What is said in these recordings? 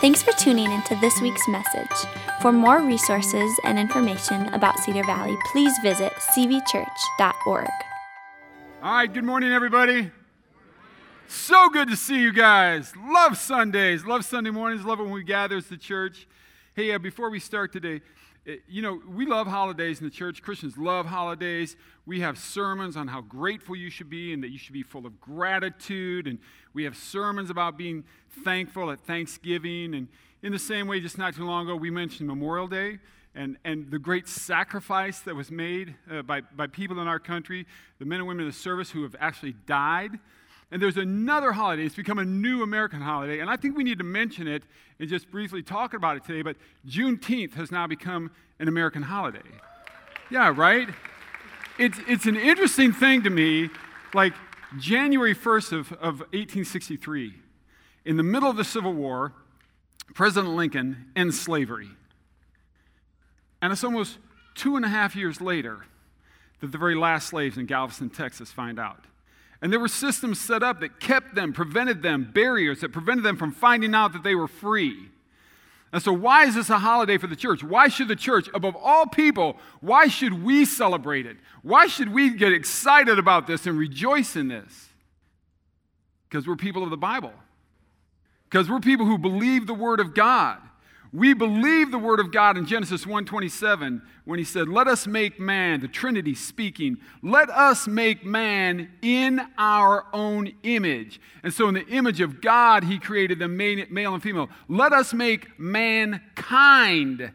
Thanks for tuning into this week's message. For more resources and information about Cedar Valley, please visit cvchurch.org. All right, good morning, everybody. So good to see you guys. Love Sundays, love Sunday mornings, love when we gather as the church. Hey, uh, before we start today, uh, you know, we love holidays in the church. Christians love holidays. We have sermons on how grateful you should be and that you should be full of gratitude. And we have sermons about being thankful at Thanksgiving. And in the same way, just not too long ago, we mentioned Memorial Day and, and the great sacrifice that was made uh, by, by people in our country, the men and women of the service who have actually died. And there's another holiday. It's become a new American holiday. And I think we need to mention it and just briefly talk about it today. But Juneteenth has now become an American holiday. Yeah, right? It's, it's an interesting thing to me. Like January 1st of, of 1863, in the middle of the Civil War, President Lincoln ends slavery. And it's almost two and a half years later that the very last slaves in Galveston, Texas, find out. And there were systems set up that kept them, prevented them, barriers that prevented them from finding out that they were free. And so, why is this a holiday for the church? Why should the church, above all people, why should we celebrate it? Why should we get excited about this and rejoice in this? Because we're people of the Bible. Because we're people who believe the Word of God. We believe the word of God in Genesis 1:27 when he said, "Let us make man, the Trinity speaking, let us make man in our own image." And so in the image of God he created them male and female. Let us make mankind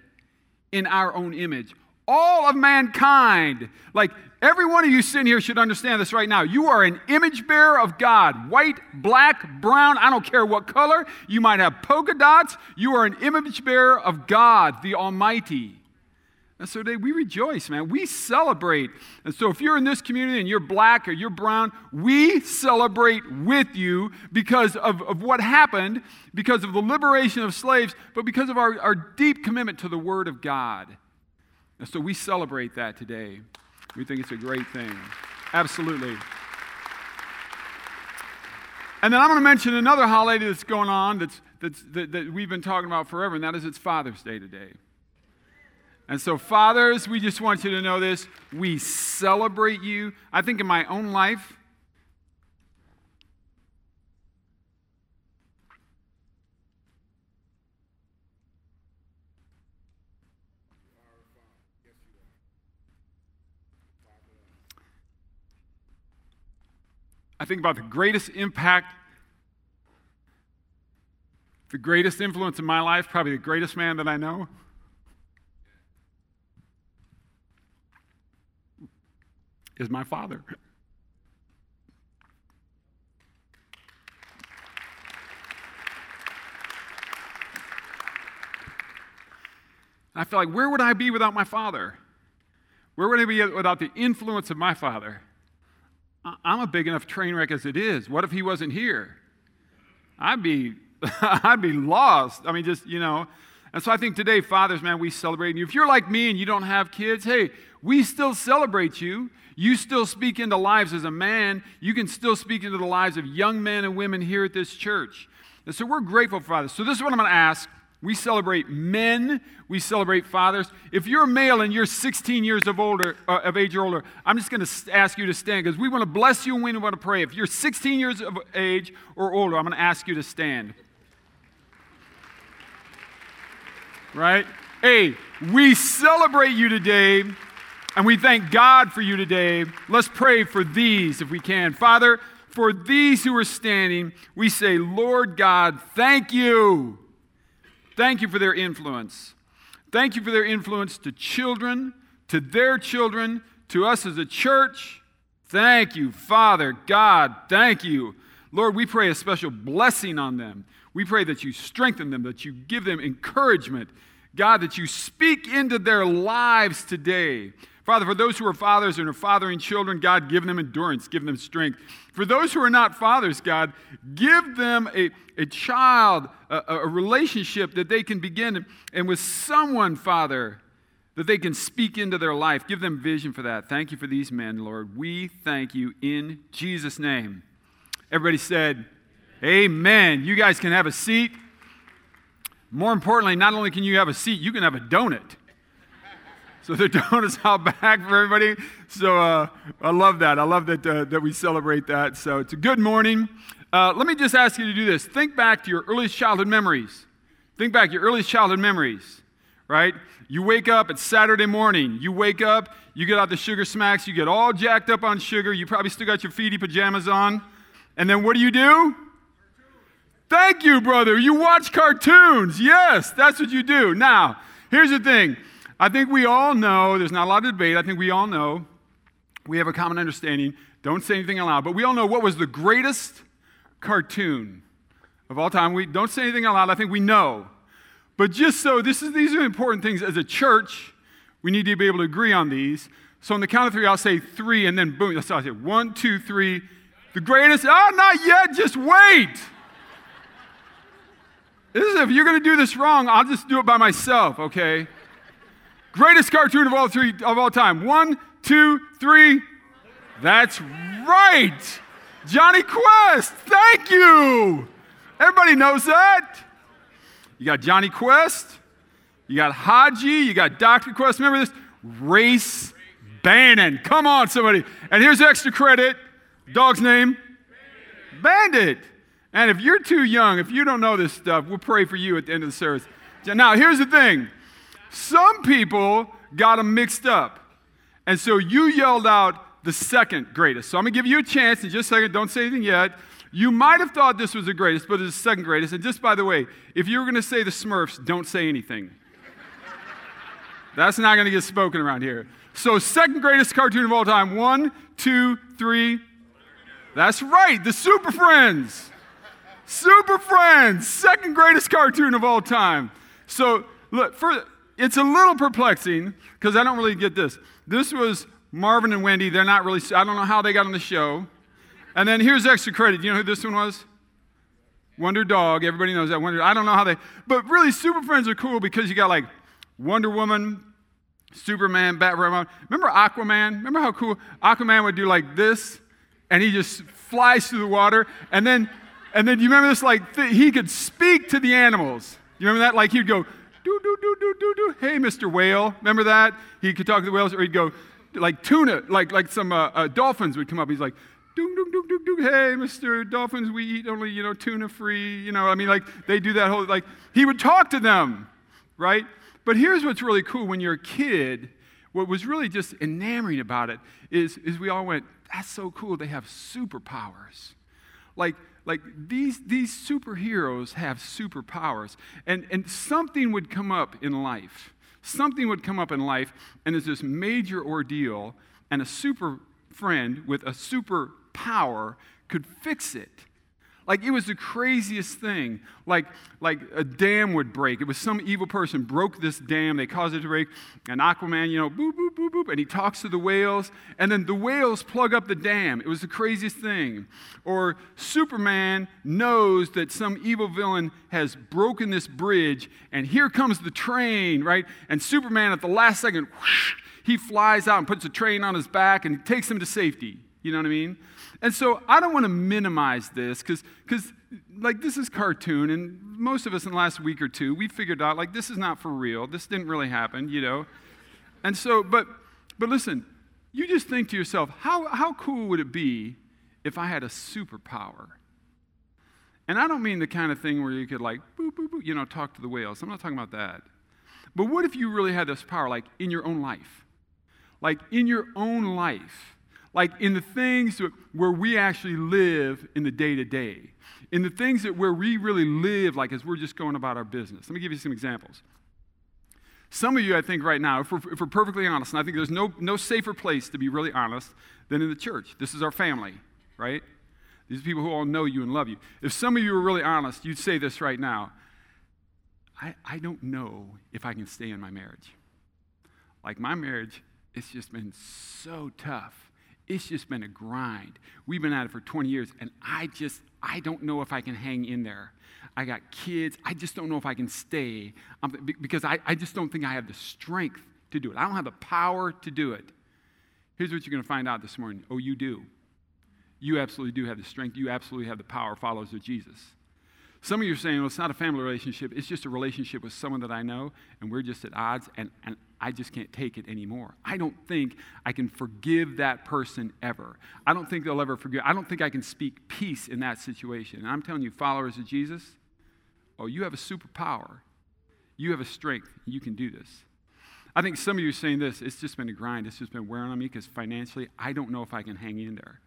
in our own image. All of mankind. Like Every one of you sitting here should understand this right now. You are an image bearer of God white, black, brown, I don't care what color. You might have polka dots. You are an image bearer of God, the Almighty. And so today we rejoice, man. We celebrate. And so if you're in this community and you're black or you're brown, we celebrate with you because of, of what happened, because of the liberation of slaves, but because of our, our deep commitment to the Word of God. And so we celebrate that today. We think it's a great thing. Absolutely. And then I'm going to mention another holiday that's going on that's, that's, that, that we've been talking about forever, and that is it's Father's Day today. And so, fathers, we just want you to know this. We celebrate you. I think in my own life, I think about the greatest impact, the greatest influence in my life, probably the greatest man that I know. Is my father. I feel like, where would I be without my father? Where would I be without the influence of my father? I'm a big enough train wreck as it is. What if he wasn't here? I'd be, I'd be lost. I mean, just, you know. And so I think today, fathers, man, we celebrate you. If you're like me and you don't have kids, hey, we still celebrate you. You still speak into lives as a man. You can still speak into the lives of young men and women here at this church. And so we're grateful for this. So this is what I'm going to ask. We celebrate men. We celebrate fathers. If you're a male and you're 16 years of older, uh, of age or older, I'm just going to ask you to stand because we want to bless you and we want to pray. If you're 16 years of age or older, I'm going to ask you to stand. Right? Hey, we celebrate you today and we thank God for you today. Let's pray for these if we can. Father, for these who are standing, we say, Lord God, thank you Thank you for their influence. Thank you for their influence to children, to their children, to us as a church. Thank you, Father God. Thank you. Lord, we pray a special blessing on them. We pray that you strengthen them, that you give them encouragement. God, that you speak into their lives today. Father, for those who are fathers and are fathering children, God, give them endurance, give them strength. For those who are not fathers, God, give them a, a child, a, a relationship that they can begin, and with someone, Father, that they can speak into their life. Give them vision for that. Thank you for these men, Lord. We thank you in Jesus' name. Everybody said, Amen. You guys can have a seat. More importantly, not only can you have a seat, you can have a donut. So the donuts out back for everybody. So uh, I love that. I love that, uh, that we celebrate that. So it's a good morning. Uh, let me just ask you to do this. Think back to your earliest childhood memories. Think back your earliest childhood memories, right? You wake up, it's Saturday morning. You wake up, you get out the sugar smacks, you get all jacked up on sugar. You probably still got your feety pajamas on. And then what do you do? Thank you, brother. You watch cartoons. Yes, that's what you do. Now, here's the thing I think we all know, there's not a lot of debate. I think we all know, we have a common understanding. Don't say anything aloud, but we all know what was the greatest cartoon of all time. We don't say anything aloud. I think we know. But just so this is these are important things as a church, we need to be able to agree on these. So on the count of three, I'll say three, and then boom, that's how I say one, two, three. The greatest, oh, not yet, just wait. This is, if you're going to do this wrong, I'll just do it by myself, okay? Greatest cartoon of all three of all time. One, two, three. That's right. Jonny Quest. Thank you. Everybody knows that. You got Jonny Quest. You got Hadji. You got Dr. Quest. Remember this? Race Bannon. Come on, somebody. And here's extra credit. Dog's name? Bandit. And if you're too young, if you don't know this stuff, we'll pray for you at the end of the service. Now, here's the thing some people got them mixed up. And so you yelled out the second greatest. So I'm going to give you a chance in just a second. Don't say anything yet. You might have thought this was the greatest, but it's the second greatest. And just by the way, if you were going to say the Smurfs, don't say anything. That's not going to get spoken around here. So, second greatest cartoon of all time. One, two, three. That's right, the Super Friends. Super Friends, second greatest cartoon of all time. So, look, for, it's a little perplexing because I don't really get this. This was Marvin and Wendy. They're not really, I don't know how they got on the show. And then here's extra credit. You know who this one was? Wonder Dog. Everybody knows that Wonder. I don't know how they, but really, Super Friends are cool because you got like Wonder Woman, Superman, Batman. Remember Aquaman? Remember how cool Aquaman would do like this, and he just flies through the water, and then, and then you remember this? Like th- he could speak to the animals. You remember that? Like he'd go, do, do, do, do, do, do. Hey, Mr. Whale. Remember that? He could talk to the whales, or he'd go, like tuna, like, like some uh, uh, dolphins would come up. He's like, doom, doom, doom, doom, doom. Hey, Mr. Dolphins, we eat only, you know, tuna free. You know, I mean, like, they do that whole, like, he would talk to them, right? But here's what's really cool when you're a kid, what was really just enamoring about it is, is we all went, that's so cool. They have superpowers. Like, like these, these superheroes have superpowers. And, and something would come up in life. Something would come up in life, and there's this major ordeal, and a super friend with a super power could fix it. Like it was the craziest thing. Like, like a dam would break. It was some evil person broke this dam. They caused it to break. And Aquaman, you know, boop, boop, boop, boop. And he talks to the whales. And then the whales plug up the dam. It was the craziest thing. Or Superman knows that some evil villain has broken this bridge. And here comes the train, right? And Superman at the last second, whoosh, he flies out and puts a train on his back and takes him to safety. You know what I mean? And so I don't want to minimize this because, because like, this is cartoon, and most of us in the last week or two, we figured out, like, this is not for real. This didn't really happen, you know? And so, but, but listen, you just think to yourself, how, how cool would it be if I had a superpower? And I don't mean the kind of thing where you could, like, boop, boop, boop, you know, talk to the whales. I'm not talking about that. But what if you really had this power, like, in your own life? Like, in your own life like in the things where we actually live in the day to day, in the things that where we really live, like as we're just going about our business. Let me give you some examples. Some of you, I think, right now, if we're, if we're perfectly honest, and I think there's no, no safer place to be really honest than in the church. This is our family, right? These are people who all know you and love you. If some of you were really honest, you'd say this right now I, I don't know if I can stay in my marriage. Like my marriage, it's just been so tough it's just been a grind. We've been at it for 20 years, and I just, I don't know if I can hang in there. I got kids. I just don't know if I can stay because I, I just don't think I have the strength to do it. I don't have the power to do it. Here's what you're going to find out this morning. Oh, you do. You absolutely do have the strength. You absolutely have the power, followers of Jesus. Some of you are saying, well, it's not a family relationship, it's just a relationship with someone that I know, and we're just at odds, and, and I just can't take it anymore. I don't think I can forgive that person ever. I don't think they'll ever forgive. I don't think I can speak peace in that situation. And I'm telling you, followers of Jesus, oh, you have a superpower. You have a strength. You can do this. I think some of you are saying this, it's just been a grind. It's just been wearing on me because financially, I don't know if I can hang in there.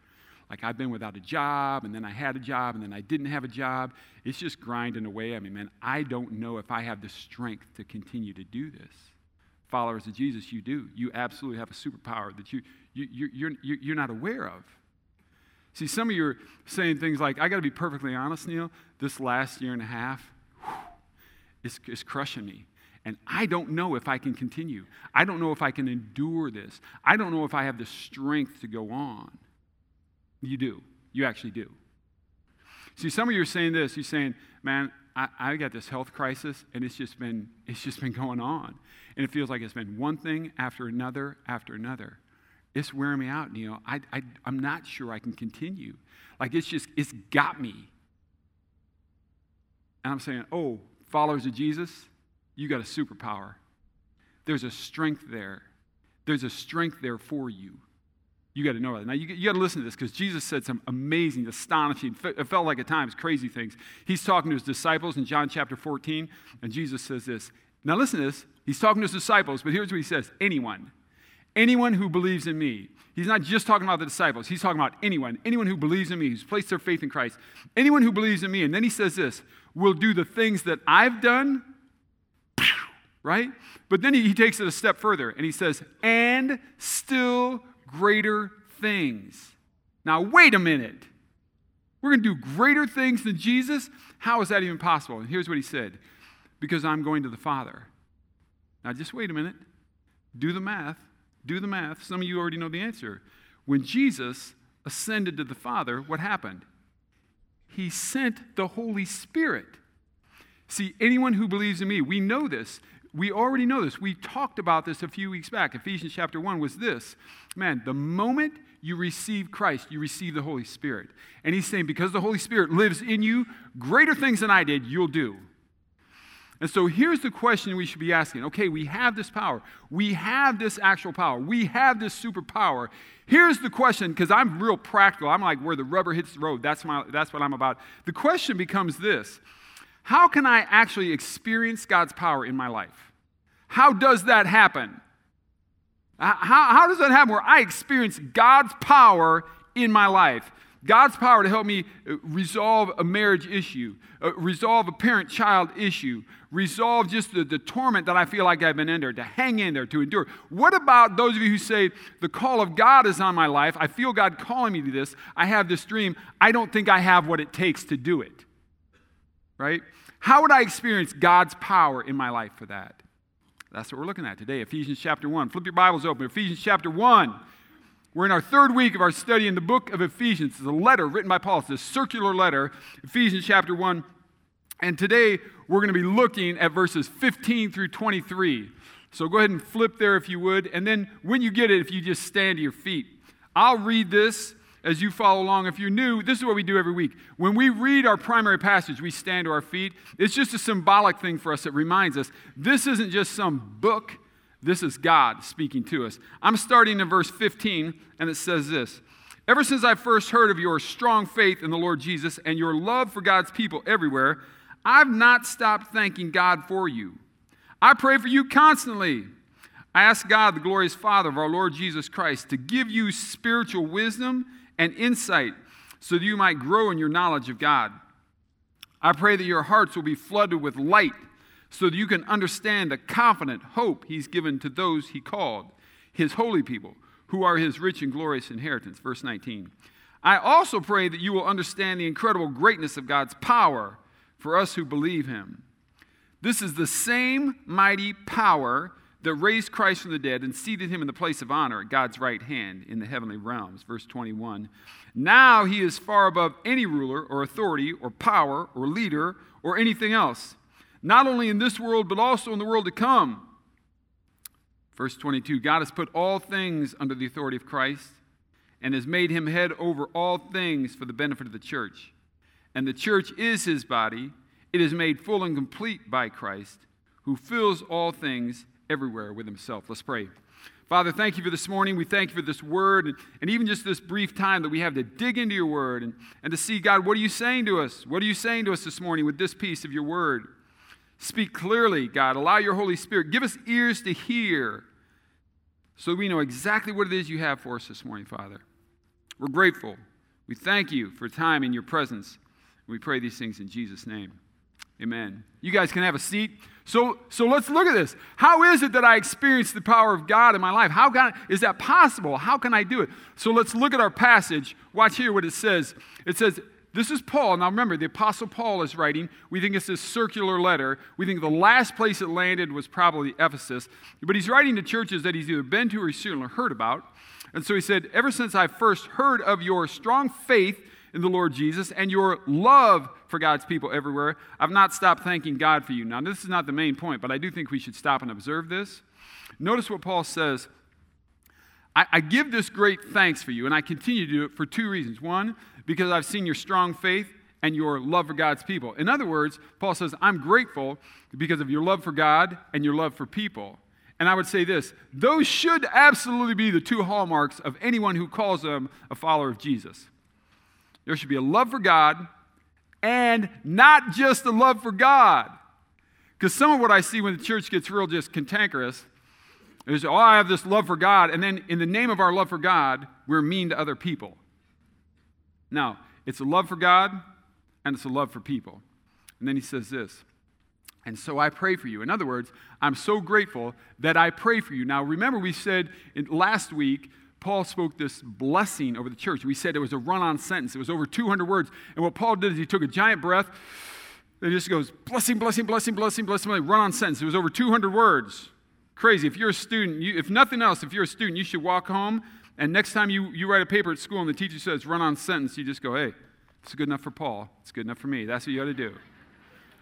Like I've been without a job, and then I had a job, and then I didn't have a job. It's just grinding away. I mean, man, I don't know if I have the strength to continue to do this. Followers of Jesus, you do. You absolutely have a superpower that you, you, you're, you're, you're not aware of. See, some of you are saying things like, I got to be perfectly honest, Neal, this last year and a half is, is crushing me. And I don't know if I can continue. I don't know if I can endure this. I don't know if I have the strength to go on. You do. You actually do. See, some of you are saying this. You're saying, man, I, I got this health crisis, and it's just been it's just been going on. And it feels like it's been one thing after another after another. It's wearing me out, Neal. I, I, I'm not sure I can continue. Like it's just, it's got me. And I'm saying, oh, followers of Jesus, you got a superpower. There's a strength there. There's a strength there for you. You got to know that. Now, you, you got to listen to this because Jesus said some amazing, astonishing, it felt like at times crazy things. He's talking to his disciples in John chapter 14, and Jesus says this. Now, listen to this. He's talking to his disciples, but here's what he says anyone. Anyone who believes in me. He's not just talking about the disciples, he's talking about anyone. Anyone who believes in me, who's placed their faith in Christ. Anyone who believes in me. And then he says this will do the things that I've done, right? But then he, he takes it a step further and he says, and still greater things. Now, wait a minute. We're going to do greater things than Jesus? How is that even possible? And here's what he said because I'm going to the Father. Now, just wait a minute. Do the math. Do the math. Some of you already know the answer. When Jesus ascended to the Father, what happened? He sent the Holy Spirit. See, anyone who believes in me, we know this. We already know this. We talked about this a few weeks back. Ephesians chapter 1 was this man, the moment you receive Christ, you receive the Holy Spirit. And he's saying, because the Holy Spirit lives in you, greater things than I did, you'll do. And so here's the question we should be asking. Okay, we have this power. We have this actual power. We have this superpower. Here's the question, because I'm real practical. I'm like where the rubber hits the road. That's, my, that's what I'm about. The question becomes this How can I actually experience God's power in my life? How does that happen? How, how does that happen where I experience God's power in my life? God's power to help me uh, resolve a marriage issue, uh, resolve a parent child issue, resolve just the, the torment that I feel like I've been under, to hang in there, to endure. What about those of you who say, the call of God is on my life? I feel God calling me to this. I have this dream. I don't think I have what it takes to do it. Right? How would I experience God's power in my life for that? That's what we're looking at today, Ephesians chapter 1. Flip your Bibles open. Ephesians chapter 1. We're in our third week of our study in the book of Ephesians. It's a letter written by Paul. It's a circular letter, Ephesians chapter 1. And today we're going to be looking at verses 15 through 23. So go ahead and flip there if you would. And then when you get it, if you just stand to your feet, I'll read this as you follow along. If you're new, this is what we do every week. When we read our primary passage, we stand to our feet. It's just a symbolic thing for us that reminds us this isn't just some book, this is God speaking to us. I'm starting in verse 15, and it says this Ever since I first heard of your strong faith in the Lord Jesus and your love for God's people everywhere, I've not stopped thanking God for you. I pray for you constantly. I ask God, the glorious Father of our Lord Jesus Christ, to give you spiritual wisdom and insight so that you might grow in your knowledge of God. I pray that your hearts will be flooded with light so that you can understand the confident hope he's given to those he called, his holy people, who are his rich and glorious inheritance. Verse 19. I also pray that you will understand the incredible greatness of God's power for us who believe him. This is the same mighty power that raised Christ from the dead and seated him in the place of honor at God's right hand in the heavenly realms. Verse 21. Now he is far above any ruler or authority or power or leader or anything else, not only in this world, but also in the world to come. Verse 22 God has put all things under the authority of Christ and has made him head over all things for the benefit of the church. And the church is his body it is made full and complete by Christ, who fills all things everywhere with himself. Let's pray. Father, thank you for this morning. We thank you for this word and, and, even just this brief time that we have to dig into your word and, and to see, God, what are you saying to us? What are you saying to us this morning with this piece of your word? Speak clearly, God. Allow your Holy Spirit. Give us ears to hear so we know exactly what it is you have for us this morning, Father. We're grateful. We thank you for time in your presence. We pray these things in Jesus' name. Amen. You guys can have a seat. So, so let's look at this. How is it that I experience the power of God in my life? How can, is that possible? How can I do it? So let's look at our passage. Watch here what it says. It says, this is Paul. Now remember, the Apostle Paul is writing. We think it's this circular letter. We think the last place it landed was probably Ephesus. But he's writing to churches that he's either been to or he's certainly heard about. And so he said, Ever since I first heard of your strong faith in the Lord Jesus and your love for God's people everywhere, I've not stopped thanking God for you. Now, this is not the main point, but I do think we should stop and observe this. Notice what Paul says. I, I give this great thanks for you, and I continue to do it for two reasons. One, because I've seen your strong faith and your love for God's people. In other words, Paul says, I'm grateful because of your love for God and your love for people. And I would say this those should absolutely be the two hallmarks of anyone who calls them a follower of Jesus. There should be a love for God and not just a love for God. Because some of what I see when the church gets real just cantankerous is, oh, I have this love for God, and then in the name of our love for God, we're mean to other people. Now, it's a love for God and it's a love for people. And then he says this and so I pray for you. In other words, I'm so grateful that I pray for you. Now, remember, we said last week, Paul spoke this blessing over the church. We said it was a run on sentence, it was over 200 words. And what Paul did is he took a giant breath and just goes, blessing, blessing, blessing, blessing, blessing, run on sentence. It was over 200 words. Crazy. If you're a student, you, if nothing else, if you're a student, you should walk home and next time you, you write a paper at school and the teacher says run on sentence, you just go, hey, it's good enough for Paul. It's good enough for me. That's what you got to do.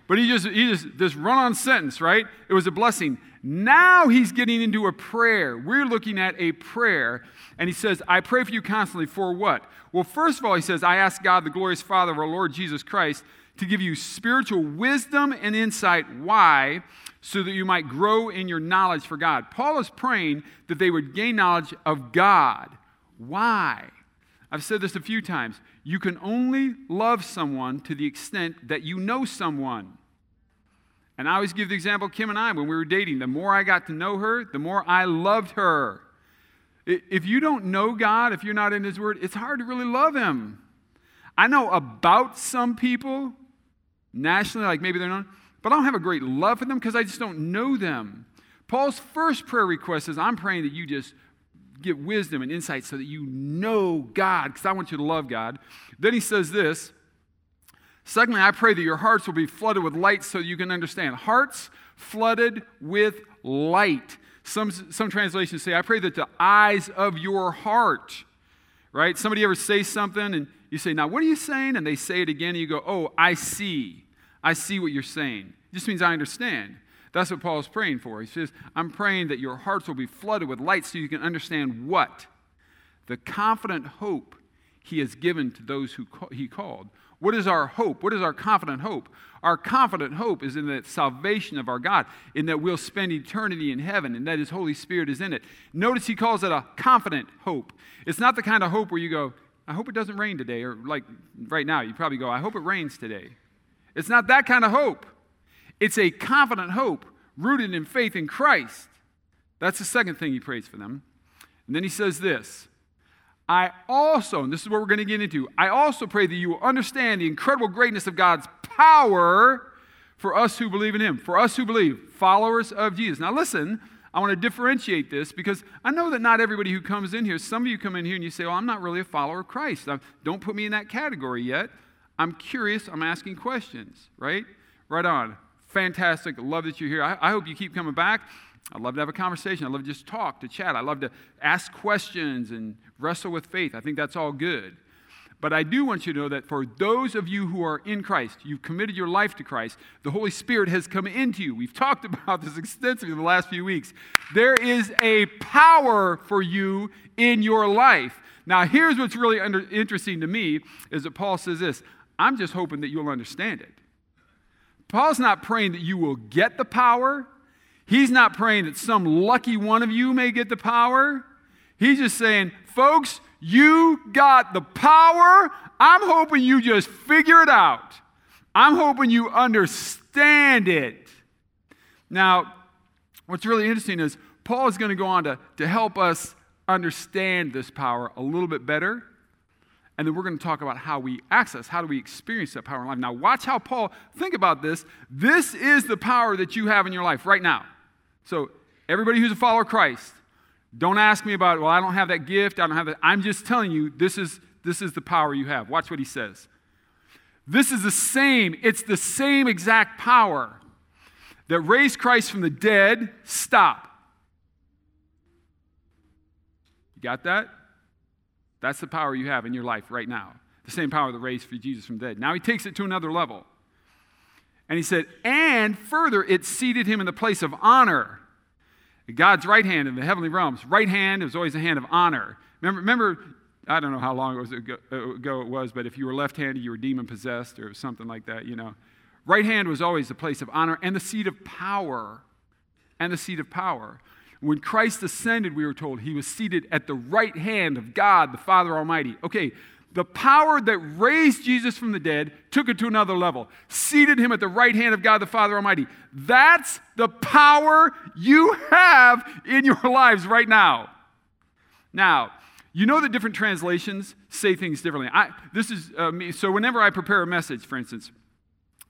But he just, he just, this run on sentence, right? It was a blessing. Now he's getting into a prayer. We're looking at a prayer. And he says, I pray for you constantly for what? Well, first of all, he says, I ask God, the glorious Father of our Lord Jesus Christ, to give you spiritual wisdom and insight. Why? So that you might grow in your knowledge for God. Paul is praying that they would gain knowledge of God. Why? I've said this a few times. You can only love someone to the extent that you know someone. And I always give the example Kim and I when we were dating. The more I got to know her, the more I loved her. If you don't know God, if you're not in His Word, it's hard to really love Him. I know about some people nationally, like maybe they're known, but I don't have a great love for them because I just don't know them. Paul's first prayer request is I'm praying that you just get wisdom and insight so that you know God, because I want you to love God. Then he says this Secondly, I pray that your hearts will be flooded with light so you can understand. Hearts flooded with light. Some, some translations say, I pray that the eyes of your heart, right? Somebody ever say something and you say, Now, what are you saying? And they say it again and you go, Oh, I see. I see what you're saying. It just means I understand. That's what Paul is praying for. He says, I'm praying that your hearts will be flooded with light so you can understand what? The confident hope he has given to those who he called. What is our hope? What is our confident hope? Our confident hope is in the salvation of our God, in that we'll spend eternity in heaven, and that His Holy Spirit is in it. Notice He calls it a confident hope. It's not the kind of hope where you go, I hope it doesn't rain today, or like right now, you probably go, I hope it rains today. It's not that kind of hope. It's a confident hope rooted in faith in Christ. That's the second thing he prays for them. And then he says this I also, and this is what we're going to get into, I also pray that you will understand the incredible greatness of God's power for us who believe in him, for us who believe, followers of Jesus. Now, listen, I want to differentiate this because I know that not everybody who comes in here, some of you come in here and you say, Well, I'm not really a follower of Christ. Don't put me in that category yet. I'm curious, I'm asking questions, right? Right on fantastic. Love that you're here. I, I hope you keep coming back. I love to have a conversation. I love to just talk, to chat. I love to ask questions and wrestle with faith. I think that's all good. But I do want you to know that for those of you who are in Christ, you've committed your life to Christ, the Holy Spirit has come into you. We've talked about this extensively in the last few weeks. There is a power for you in your life. Now, here's what's really under, interesting to me is that Paul says this I'm just hoping that you'll understand it. Paul's not praying that you will get the power. He's not praying that some lucky one of you may get the power. He's just saying, folks, you got the power. I'm hoping you just figure it out. I'm hoping you understand it. Now, what's really interesting is Paul is going to go on to, to help us understand this power a little bit better. And then we're going to talk about how we access, how do we experience that power in life. Now, watch how Paul, think about this. This is the power that you have in your life right now. So, everybody who's a follower of Christ, don't ask me about, well, I don't have that gift, I don't have that. I'm just telling you, this is, this is the power you have. Watch what he says. This is the same, it's the same exact power that raised Christ from the dead. Stop. You got that? That's the power you have in your life right now. The same power that raised for Jesus from the dead. Now he takes it to another level. And he said, and further, it seated him in the place of honor. God's right hand in the heavenly realms. Right hand was always a hand of honor. Remember, remember I don't know how long ago it was, but if you were left handed, you were demon possessed or something like that, you know. Right hand was always the place of honor and the seat of power. And the seat of power. When Christ ascended, we were told he was seated at the right hand of God, the Father Almighty. Okay, the power that raised Jesus from the dead took it to another level, seated him at the right hand of God the Father Almighty. That's the power you have in your lives right now. Now, you know that different translations say things differently. I, this is uh, me. So, whenever I prepare a message, for instance,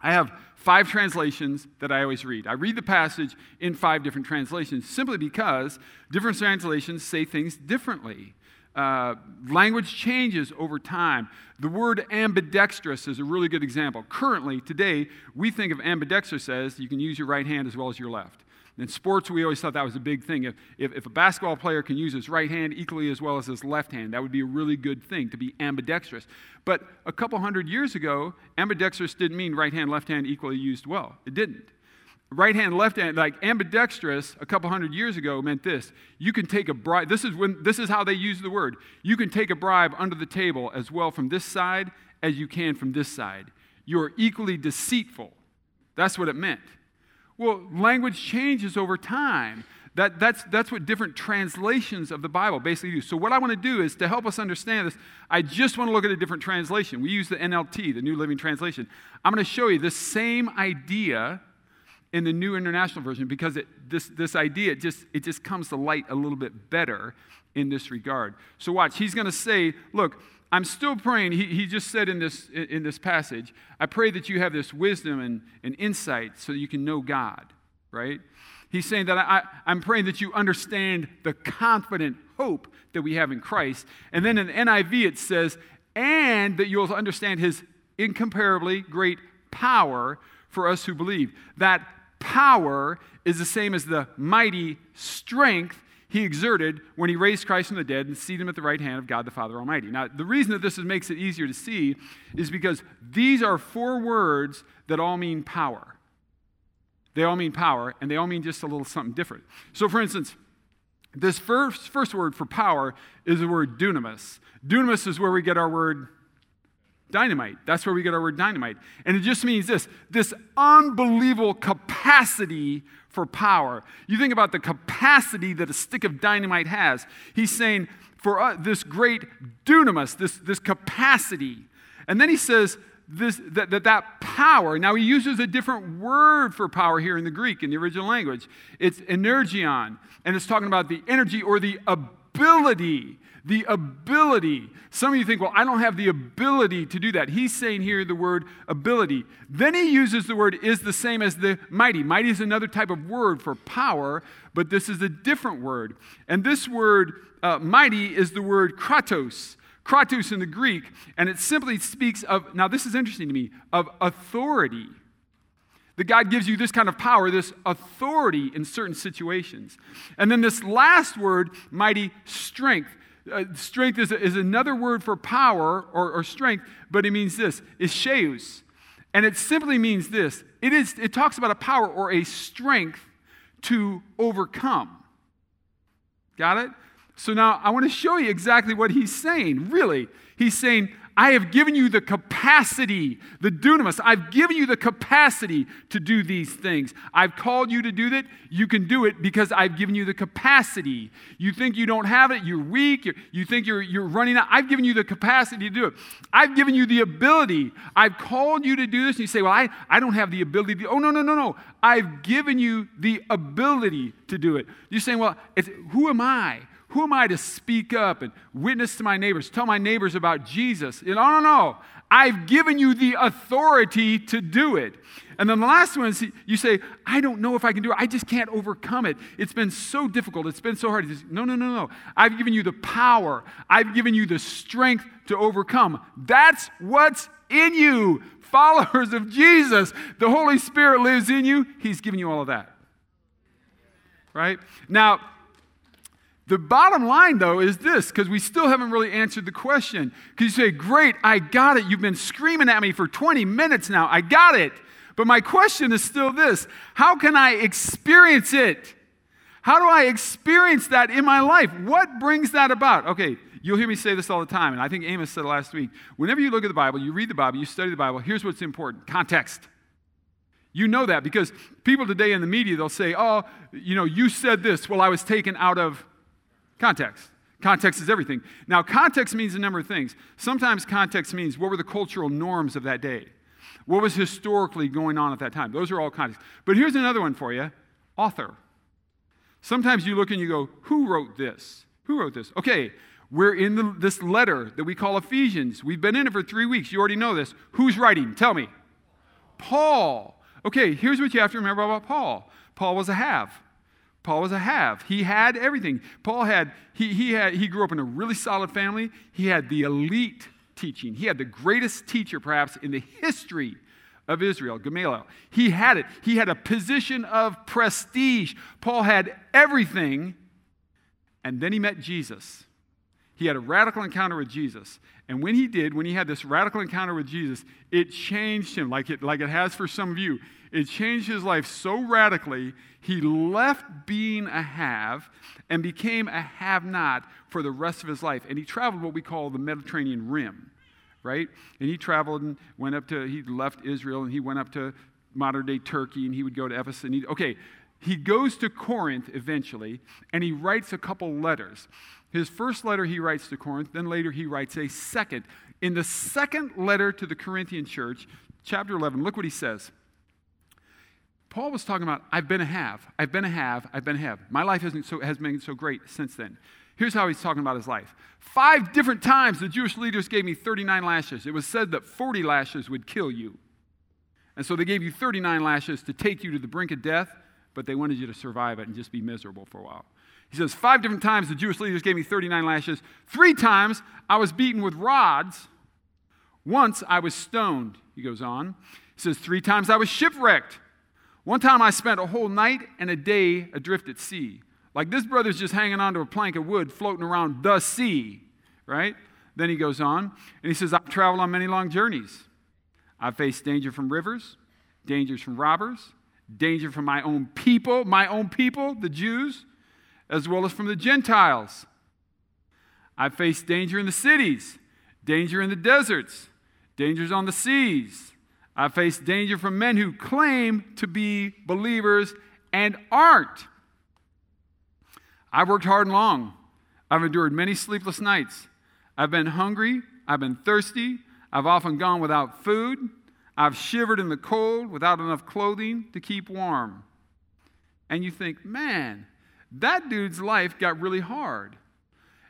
I have five translations that I always read. I read the passage in five different translations simply because different translations say things differently. Uh, language changes over time. The word ambidextrous is a really good example. Currently, today, we think of ambidextrous as you can use your right hand as well as your left. In sports, we always thought that was a big thing. If, if, if, a basketball player can use his right hand equally as well as his left hand, that would be a really good thing to be ambidextrous. But a couple hundred years ago, ambidextrous didn't mean right hand, left hand equally used well. It didn't. Right hand, left hand, like ambidextrous a couple hundred years ago meant this. You can take a bribe. This is when this is how they use the word. You can take a bribe under the table as well from this side as you can from this side. You're equally deceitful. That's what it meant. Well, language changes over time. That, that's, that's what different translations of the Bible basically do. So, what I want to do is to help us understand this, I just want to look at a different translation. We use the NLT, the New Living Translation. I'm going to show you the same idea in the New International Version because it, this, this idea it just, it just comes to light a little bit better in this regard. So, watch, he's going to say, Look, I'm still praying. He, he just said in this, in this passage, I pray that you have this wisdom and, and insight so you can know God, right? He's saying that I, I'm praying that you understand the confident hope that we have in Christ. And then in NIV it says, and that you'll understand his incomparably great power for us who believe. That power is the same as the mighty strength he exerted when he raised Christ from the dead and seated him at the right hand of God the Father Almighty. Now, the reason that this makes it easier to see is because these are four words that all mean power. They all mean power, and they all mean just a little something different. So, for instance, this first, first word for power is the word dunamis. Dunamis is where we get our word dynamite. That's where we get our word dynamite. And it just means this this unbelievable capacity for power. You think about the capacity that a stick of dynamite has. He's saying, for us, this great dunamis, this, this capacity. And then he says, this, that, that that power, now he uses a different word for power here in the Greek, in the original language. It's energion, and it's talking about the energy or the ability the ability. Some of you think, well, I don't have the ability to do that. He's saying here the word ability. Then he uses the word is the same as the mighty. Mighty is another type of word for power, but this is a different word. And this word, uh, mighty, is the word kratos. Kratos in the Greek, and it simply speaks of, now this is interesting to me, of authority that God gives you this kind of power, this authority in certain situations. And then this last word, mighty strength. Uh, strength is, is another word for power or, or strength, but it means this is ischus. And it simply means this it, is, it talks about a power or a strength to overcome. Got it? So now I want to show you exactly what he's saying. Really, he's saying, I have given you the capacity, the dunamis. I've given you the capacity to do these things. I've called you to do that. You can do it because I've given you the capacity. You think you don't have it, you're weak, you're, you think you're, you're running out. I've given you the capacity to do it. I've given you the ability. I've called you to do this. And you say, Well, I, I don't have the ability to. Oh, no, no, no, no. I've given you the ability to do it. You're saying, Well, who am I? Who am I to speak up and witness to my neighbors, tell my neighbors about Jesus? No, no, no. I've given you the authority to do it. And then the last one is you say, I don't know if I can do it. I just can't overcome it. It's been so difficult. It's been so hard. Say, no, no, no, no. I've given you the power, I've given you the strength to overcome. That's what's in you. Followers of Jesus, the Holy Spirit lives in you. He's given you all of that. Right? Now, the bottom line, though, is this because we still haven't really answered the question. Because you say, Great, I got it. You've been screaming at me for 20 minutes now. I got it. But my question is still this How can I experience it? How do I experience that in my life? What brings that about? Okay, you'll hear me say this all the time, and I think Amos said it last week. Whenever you look at the Bible, you read the Bible, you study the Bible, here's what's important context. You know that because people today in the media, they'll say, Oh, you know, you said this. Well, I was taken out of Context. Context is everything. Now, context means a number of things. Sometimes context means what were the cultural norms of that day? What was historically going on at that time? Those are all context. But here's another one for you author. Sometimes you look and you go, who wrote this? Who wrote this? Okay, we're in the, this letter that we call Ephesians. We've been in it for three weeks. You already know this. Who's writing? Tell me. Paul. Okay, here's what you have to remember about Paul Paul was a have. Paul was a have. He had everything. Paul had he, he had he grew up in a really solid family. He had the elite teaching. He had the greatest teacher perhaps in the history of Israel, Gamaliel. He had it. He had a position of prestige. Paul had everything. And then he met Jesus. He had a radical encounter with Jesus. And when he did, when he had this radical encounter with Jesus, it changed him like it, like it has for some of you. It changed his life so radically, he left being a have and became a have not for the rest of his life. And he traveled what we call the Mediterranean Rim, right? And he traveled and went up to, he left Israel and he went up to modern day Turkey and he would go to Ephesus. And he, okay, he goes to Corinth eventually and he writes a couple letters. His first letter he writes to Corinth, then later he writes a second. In the second letter to the Corinthian church, chapter 11, look what he says. Paul was talking about, I've been a have, I've been a have, I've been a have. My life hasn't so, has been so great since then. Here's how he's talking about his life. Five different times the Jewish leaders gave me 39 lashes. It was said that 40 lashes would kill you. And so they gave you 39 lashes to take you to the brink of death, but they wanted you to survive it and just be miserable for a while. He says, Five different times the Jewish leaders gave me 39 lashes. Three times I was beaten with rods. Once I was stoned, he goes on. He says, Three times I was shipwrecked. One time I spent a whole night and a day adrift at sea. Like this brother's just hanging onto a plank of wood floating around the sea, right? Then he goes on and he says, I've traveled on many long journeys. I've faced danger from rivers, dangers from robbers, danger from my own people, my own people, the Jews, as well as from the Gentiles. I've faced danger in the cities, danger in the deserts, dangers on the seas, I face danger from men who claim to be believers and aren't. I've worked hard and long. I've endured many sleepless nights. I've been hungry. I've been thirsty. I've often gone without food. I've shivered in the cold without enough clothing to keep warm. And you think, man, that dude's life got really hard.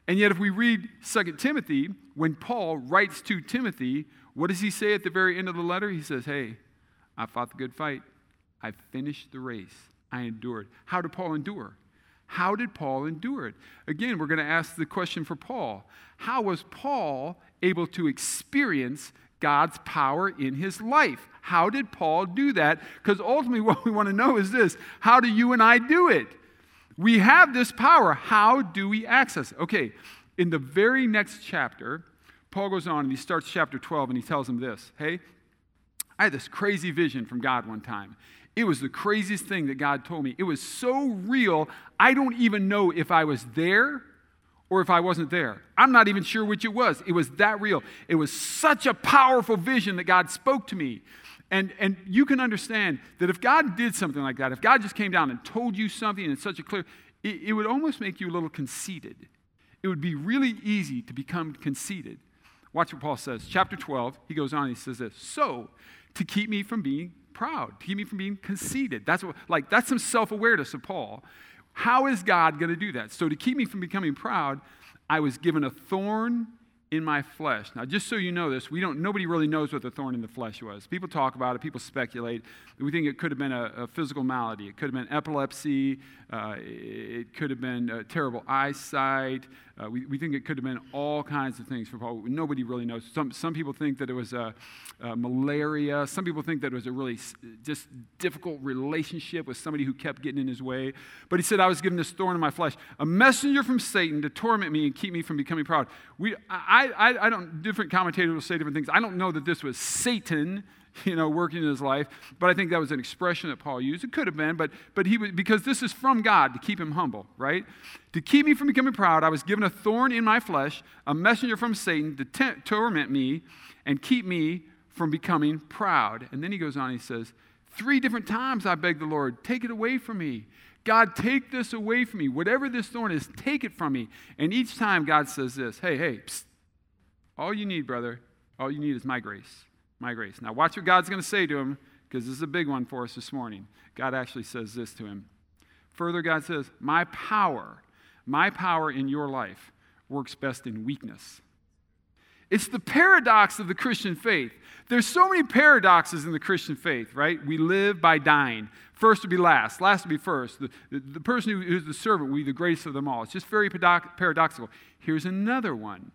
And yet, if we read 2 Timothy, when Paul writes to Timothy, what does he say at the very end of the letter? He says, Hey, I fought the good fight. I finished the race. I endured. How did Paul endure? How did Paul endure it? Again, we're going to ask the question for Paul. How was Paul able to experience God's power in his life? How did Paul do that? Because ultimately, what we want to know is this how do you and I do it? We have this power. How do we access it? Okay, in the very next chapter, Paul goes on and he starts chapter 12 and he tells them this Hey, I had this crazy vision from God one time. It was the craziest thing that God told me. It was so real, I don't even know if I was there or if I wasn't there. I'm not even sure which it was. It was that real. It was such a powerful vision that God spoke to me. And, and you can understand that if God did something like that, if God just came down and told you something in such a clear, it, it would almost make you a little conceited. It would be really easy to become conceited. Watch what Paul says. Chapter 12, he goes on, he says this So, to keep me from being proud, to keep me from being conceited. That's what, like, that's some self awareness of Paul. How is God going to do that? So, to keep me from becoming proud, I was given a thorn in my flesh. Now, just so you know this, we don't, nobody really knows what the thorn in the flesh was. People talk about it, people speculate. We think it could have been a, a physical malady. It could have been epilepsy. Uh, it could have been terrible eyesight. Uh, we, we think it could have been all kinds of things for Paul. Nobody really knows. Some, some people think that it was a, a malaria. Some people think that it was a really just difficult relationship with somebody who kept getting in his way. But he said, I was given this thorn in my flesh, a messenger from Satan to torment me and keep me from becoming proud. We, I, I, I don't, different commentators will say different things. I don't know that this was Satan you know, working in his life. But I think that was an expression that Paul used. It could have been, but, but he because this is from God to keep him humble, right? To keep me from becoming proud, I was given a thorn in my flesh, a messenger from Satan to t- torment me and keep me from becoming proud. And then he goes on, he says, Three different times I begged the Lord, take it away from me. God, take this away from me. Whatever this thorn is, take it from me. And each time God says this, hey, hey, psst, all you need, brother, all you need is my grace my grace. Now, watch what God's going to say to him, because this is a big one for us this morning. God actually says this to him. Further, God says, My power, my power in your life works best in weakness. It's the paradox of the Christian faith. There's so many paradoxes in the Christian faith, right? We live by dying. First to be last, last to be first. The, the, the person who is the servant will be the greatest of them all. It's just very paradoxical. Here's another one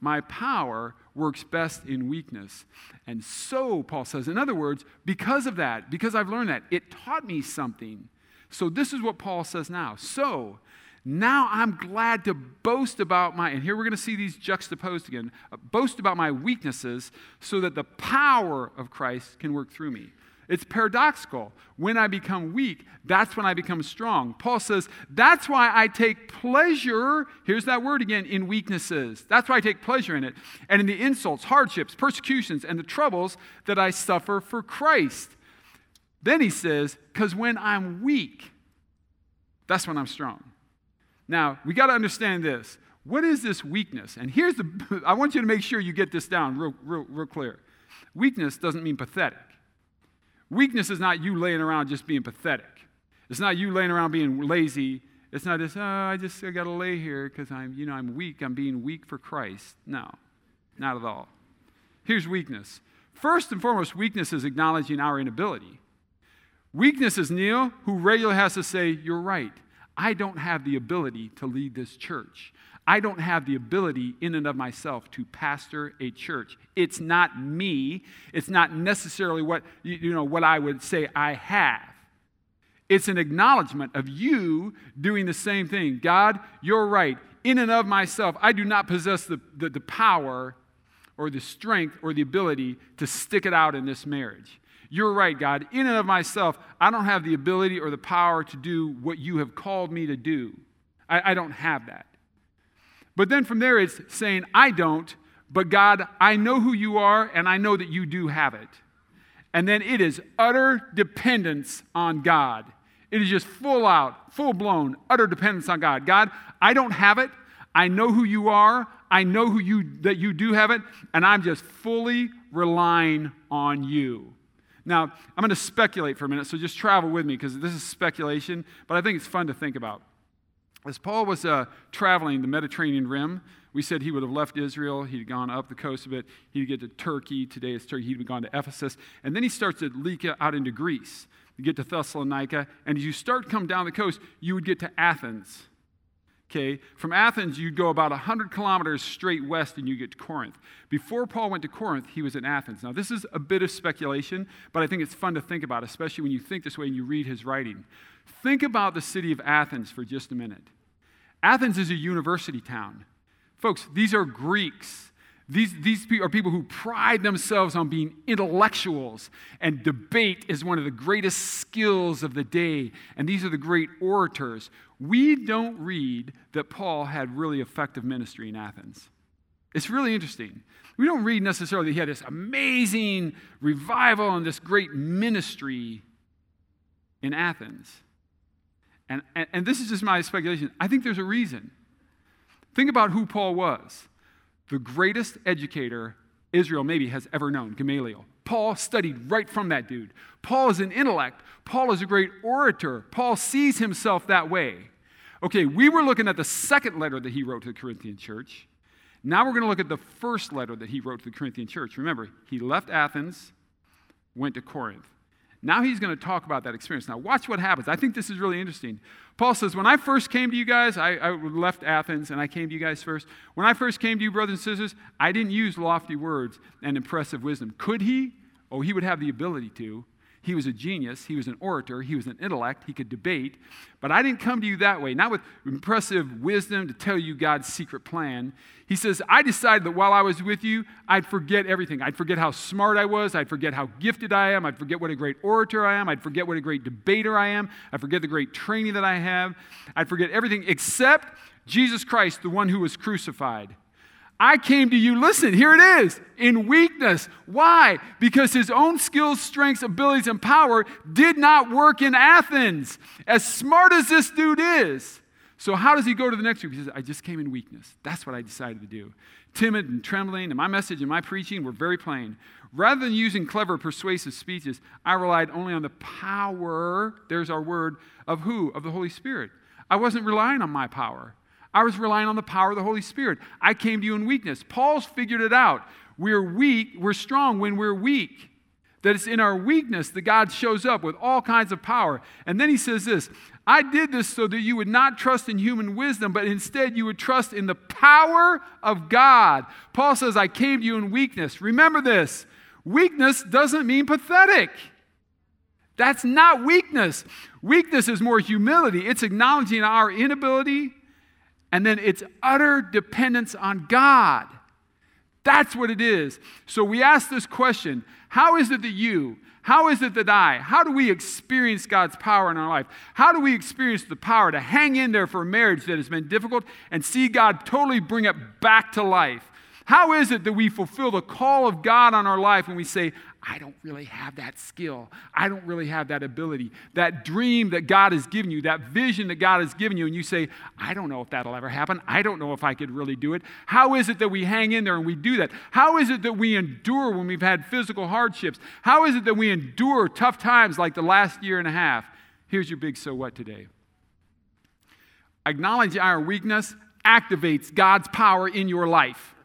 my power works best in weakness. And so, Paul says, in other words, because of that, because I've learned that, it taught me something. So, this is what Paul says now. So, now I'm glad to boast about my, and here we're going to see these juxtaposed again, uh, boast about my weaknesses so that the power of Christ can work through me. It's paradoxical. When I become weak, that's when I become strong. Paul says, that's why I take pleasure, here's that word again, in weaknesses. That's why I take pleasure in it. And in the insults, hardships, persecutions, and the troubles that I suffer for Christ. Then he says, because when I'm weak, that's when I'm strong. Now, we got to understand this. What is this weakness? And here's the, I want you to make sure you get this down real, real, real clear. Weakness doesn't mean pathetic. Weakness is not you laying around just being pathetic. It's not you laying around being lazy. It's not just, oh, ah, I just I got to lay here because I'm, you know, I'm weak. I'm being weak for Christ. No, not at all. Here's weakness. First and foremost, weakness is acknowledging our inability. Weakness is Neal, who regularly has to say, You're right. I don't have the ability to lead this church. I don't have the ability in and of myself to pastor a church. It's not me. It's not necessarily what you know what I would say I have. It's an acknowledgement of you doing the same thing. God, you're right. In and of myself, I do not possess the, the, the power or the strength or the ability to stick it out in this marriage. You're right, God. In and of myself, I don't have the ability or the power to do what you have called me to do. I, I don't have that. But then from there, it's saying, I don't, but God, I know who you are, and I know that you do have it. And then it is utter dependence on God. It is just full out, full blown, utter dependence on God. God, I don't have it. I know who you are. I know who you that you do have it, and I'm just fully relying on you. Now, I'm going to speculate for a minute, so just travel with me because this is speculation, but I think it's fun to think about. As Paul was uh, traveling the Mediterranean rim, we said he would have left Israel. He'd gone up the coast of it. He'd get to Turkey. Today it's Turkey. He'd gone to Ephesus. And then he starts to leak out into Greece. You get to Thessalonica. And as you start come down the coast, you would get to Athens. Okay, from Athens, you'd go about 100 kilometers straight west and you get to Corinth. Before Paul went to Corinth, he was in Athens. Now, this is a bit of speculation, but I think it's fun to think about, especially when you think this way and you read his writing. Think about the city of Athens for just a minute. Athens is a university town. Folks, these are Greeks. These, these are people who pride themselves on being intellectuals, and debate is one of the greatest skills of the day. And these are the great orators. We don't read that Paul had really effective ministry in Athens. It's really interesting. We don't read necessarily that he had this amazing revival and this great ministry in Athens. And, and, and this is just my speculation. I think there's a reason. Think about who Paul was the greatest educator Israel maybe has ever known, Gamaliel. Paul studied right from that dude. Paul is an intellect. Paul is a great orator. Paul sees himself that way. Okay, we were looking at the second letter that he wrote to the Corinthian church. Now we're going to look at the first letter that he wrote to the Corinthian church. Remember, he left Athens, went to Corinth. Now he's going to talk about that experience. Now, watch what happens. I think this is really interesting. Paul says, When I first came to you guys, I, I, left Athens and I came to you guys first. When I first came to you, brothers and sisters, I didn't use lofty words and impressive wisdom. Could he? Oh, he would have the ability to. He was a genius. He was an orator. He was an intellect. He could debate. But I didn't come to you that way, not with impressive wisdom to tell you God's secret plan. He says, I decided that while I was with you, I'd forget everything. I'd forget how smart I was. I'd forget how gifted I am. I'd forget what a great orator I am. I'd forget what a great debater I am. I'd forget the great training that I have. I'd forget everything except Jesus Christ, the one who was crucified. I came to you, listen, here it is, in weakness. Why? Because his own skills, strengths, abilities, and power did not work in Athens. As smart as this dude is. So, how does he go to the next group? He says, I just came in weakness. That's what I decided to do. Timid and trembling, and my message and my preaching were very plain. Rather than using clever, persuasive speeches, I relied only on the power, there's our word, of who? Of the Holy Spirit. I wasn't relying on my power. I was relying on the power of the Holy Spirit. I came to you in weakness. Paul's figured it out. We're weak, we're strong when we're weak. That it's in our weakness that God shows up with all kinds of power. And then he says this I did this so that you would not trust in human wisdom, but instead you would trust in the power of God. Paul says, I came to you in weakness. Remember this weakness doesn't mean pathetic. That's not weakness. Weakness is more humility, it's acknowledging our inability and then it's utter dependence on God. That's what it is. So we ask this question How is it that you, how is it that I, how do we experience God's power in our life? How do we experience the power to hang in there for a marriage that has been difficult and see God totally bring it back to life? How is it that we fulfill the call of God on our life when we say, I don't really have that skill. I don't really have that ability. That dream that God has given you, that vision that God has given you, and you say, I don't know if that'll ever happen. I don't know if I could really do it. How is it that we hang in there and we do that? How is it that we endure when we've had physical hardships? How is it that we endure tough times like the last year and a half? Here's your big so what today. Acknowledge our weakness activates God's power in your life.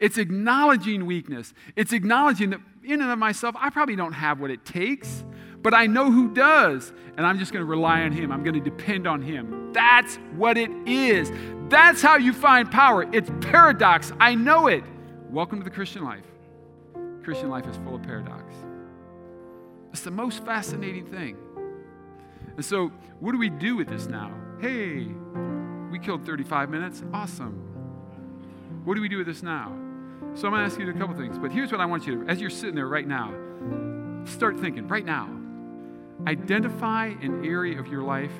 It's acknowledging weakness. It's acknowledging that in and of myself, I probably don't have what it takes, but I know who does. And I'm just going to rely on Him. I'm going to depend on Him. That's what it is. That's how you find power. It's paradox. I know it. Welcome to the Christian life. Christian life is full of paradox. It's the most fascinating thing. And so, what do we do with this now? Hey, we killed 35 minutes. Awesome. What do we do with this now? So I'm going to ask you a couple things. But here's what I want you to, do, as you're sitting there right now, start thinking right now. Identify an area of your life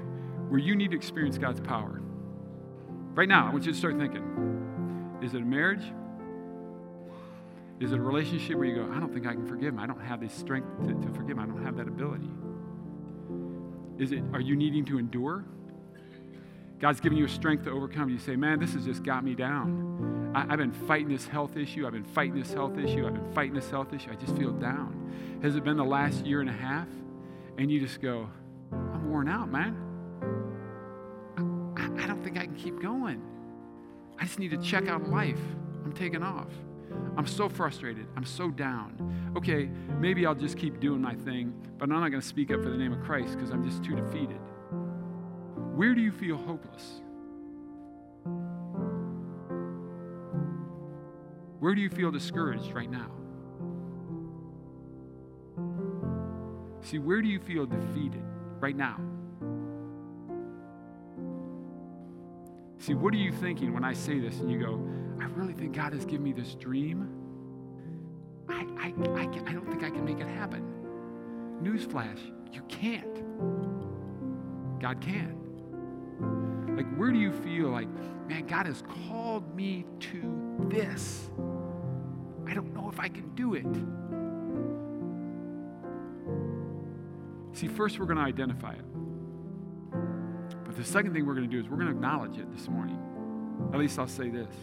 where you need to experience God's power. Right now, I want you to start thinking is it a marriage? Is it a relationship where you go, I don't think I can forgive him. I don't have the strength to, to forgive him. I don't have that ability. Is it, are you needing to endure? God's giving you a strength to overcome. You say, man, this has just got me down. I, have been fighting this health issue. I've been fighting this health issue. I've been fighting this health issue. I just feel down. Has it been the last year and a half? And you just go, I'm worn out, man. I, I don't think I can keep going. I just need to check out life. I'm taking off. I'm so frustrated. I'm so down. Okay, maybe I'll just keep doing my thing, but I'm not going to speak up for the name of Christ because I'm just too defeated. Where do you feel hopeless? Where do you feel discouraged right now? See, where do you feel defeated right now? See, what are you thinking when I say this and you go, I really think God has given me this dream. I, I, I, can, I don't think I can make it happen. Newsflash, you can't. God can. Like, where do you feel like, man, God has called me to this? I don't know if I can do it. See, first we're going to identify it. But the second thing we're going to do is we're going to acknowledge it this morning. At least I'll say this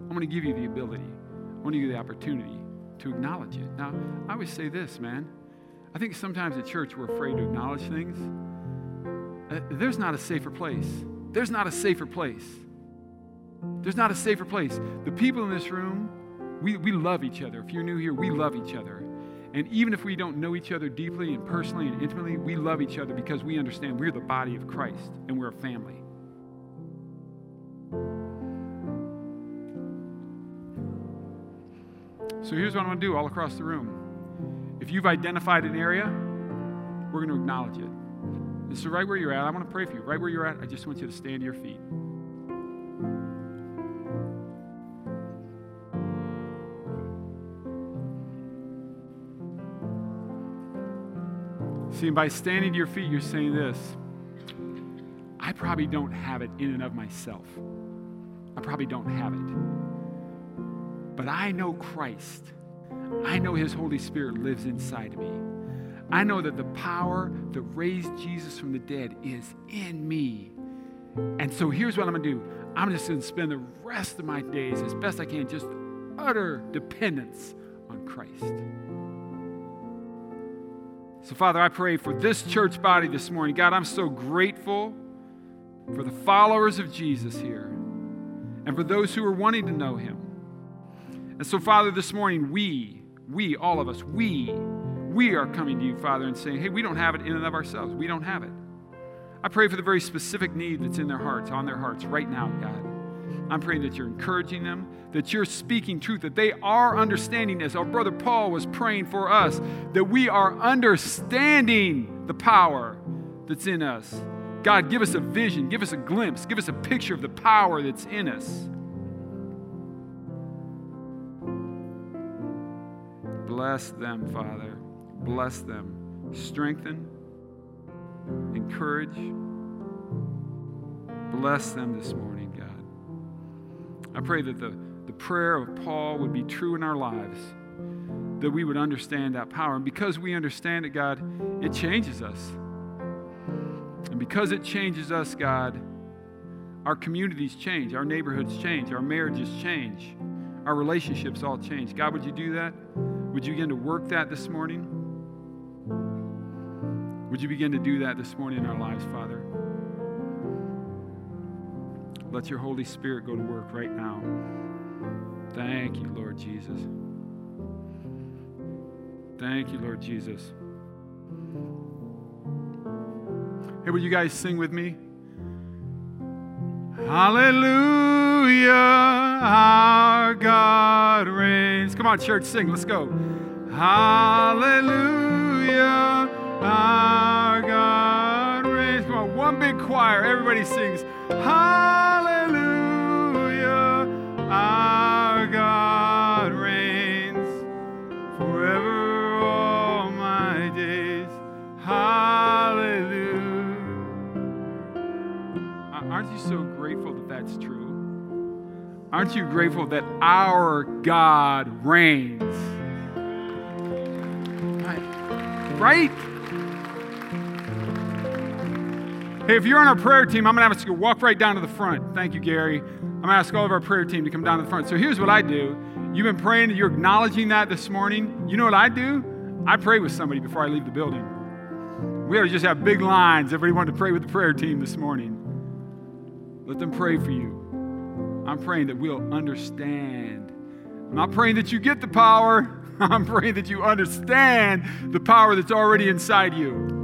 I'm going to give you the ability, I'm going to give you the opportunity to acknowledge it. Now, I always say this, man. I think sometimes at church we're afraid to acknowledge things. Uh, there's not a safer place. There's not a safer place. There's not a safer place. The people in this room, we, we love each other. If you're new here, we love each other. And even if we don't know each other deeply and personally and intimately, we love each other because we understand we're the body of Christ and we're a family. So here's what I'm going to do all across the room. If you've identified an area, we're going to acknowledge it. And so, right where you're at, I want to pray for you. Right where you're at, I just want you to stand to your feet. See, by standing to your feet, you're saying this I probably don't have it in and of myself. I probably don't have it. But I know Christ. I know His Holy Spirit lives inside of me. I know that the power that raised Jesus from the dead is in me. And so here's what I'm going to do I'm just going to spend the rest of my days as best I can, just utter dependence on Christ. So, Father, I pray for this church body this morning. God, I'm so grateful for the followers of Jesus here and for those who are wanting to know him. And so, Father, this morning, we, we, all of us, we, we are coming to you, Father, and saying, hey, we don't have it in and of ourselves. We don't have it. I pray for the very specific need that's in their hearts, on their hearts right now, God. I'm praying that you're encouraging them, that you're speaking truth, that they are understanding as our brother Paul was praying for us, that we are understanding the power that's in us. God, give us a vision, give us a glimpse, give us a picture of the power that's in us. Bless them, Father. Bless them. Strengthen, encourage. Bless them this morning, God. I pray that the, the prayer of Paul would be true in our lives, that we would understand that power. And because we understand it, God, it changes us. And because it changes us, God, our communities change, our neighborhoods change, our marriages change, our relationships all change. God, would you do that? Would you begin to work that this morning? Would you begin to do that this morning in our lives, Father? Let your Holy Spirit go to work right now. Thank you, Lord Jesus. Thank you, Lord Jesus. Hey, would you guys sing with me? Hallelujah, our God reigns. Come on, church, sing. Let's go. Hallelujah, our God reigns. Come on, one big choir. Everybody sings. Hallelujah, our God reigns forever all my days. Hallelujah. Aren't you so grateful that that's true? Aren't you grateful that our God reigns? Right? Hey, if you're on our prayer team, I'm going to ask you to walk right down to the front. Thank you, Gary. I'm going to ask all of our prayer team to come down to the front. So here's what I do. You've been praying, you're acknowledging that this morning. You know what I do? I pray with somebody before I leave the building. We ought to just have big lines. Everybody wanted to pray with the prayer team this morning. Let them pray for you. I'm praying that we'll understand. I'm not praying that you get the power. I'm praying that you understand the power that's already inside you.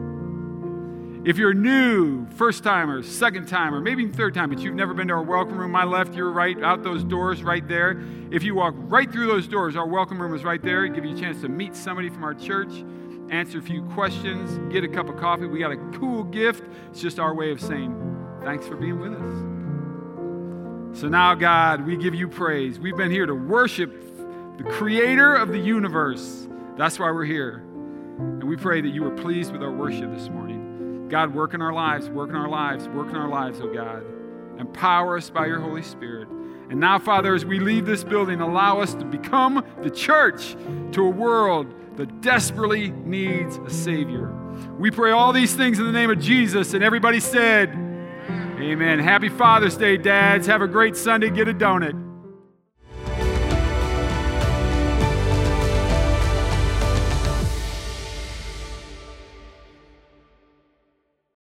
If you're new, first timer, second timer, maybe third time, but you've never been to our welcome room, my left, your right, out those doors right there. If you walk right through those doors, our welcome room is right there. Give you a chance to meet somebody from our church, answer a few questions, get a cup of coffee. We got a cool gift. It's just our way of saying thanks for being with us. So now, God, we give you praise. We've been here to worship the creator of the universe. That's why we're here. And we pray that you are pleased with our worship this morning. God, work in our lives, work in our lives, work in our lives, oh God. Empower us by your Holy Spirit. And now, Father, as we leave this building, allow us to become the church to a world that desperately needs a Savior. We pray all these things in the name of Jesus. And everybody said, Amen. Happy Father's Day, dads. Have a great Sunday. Get a donut.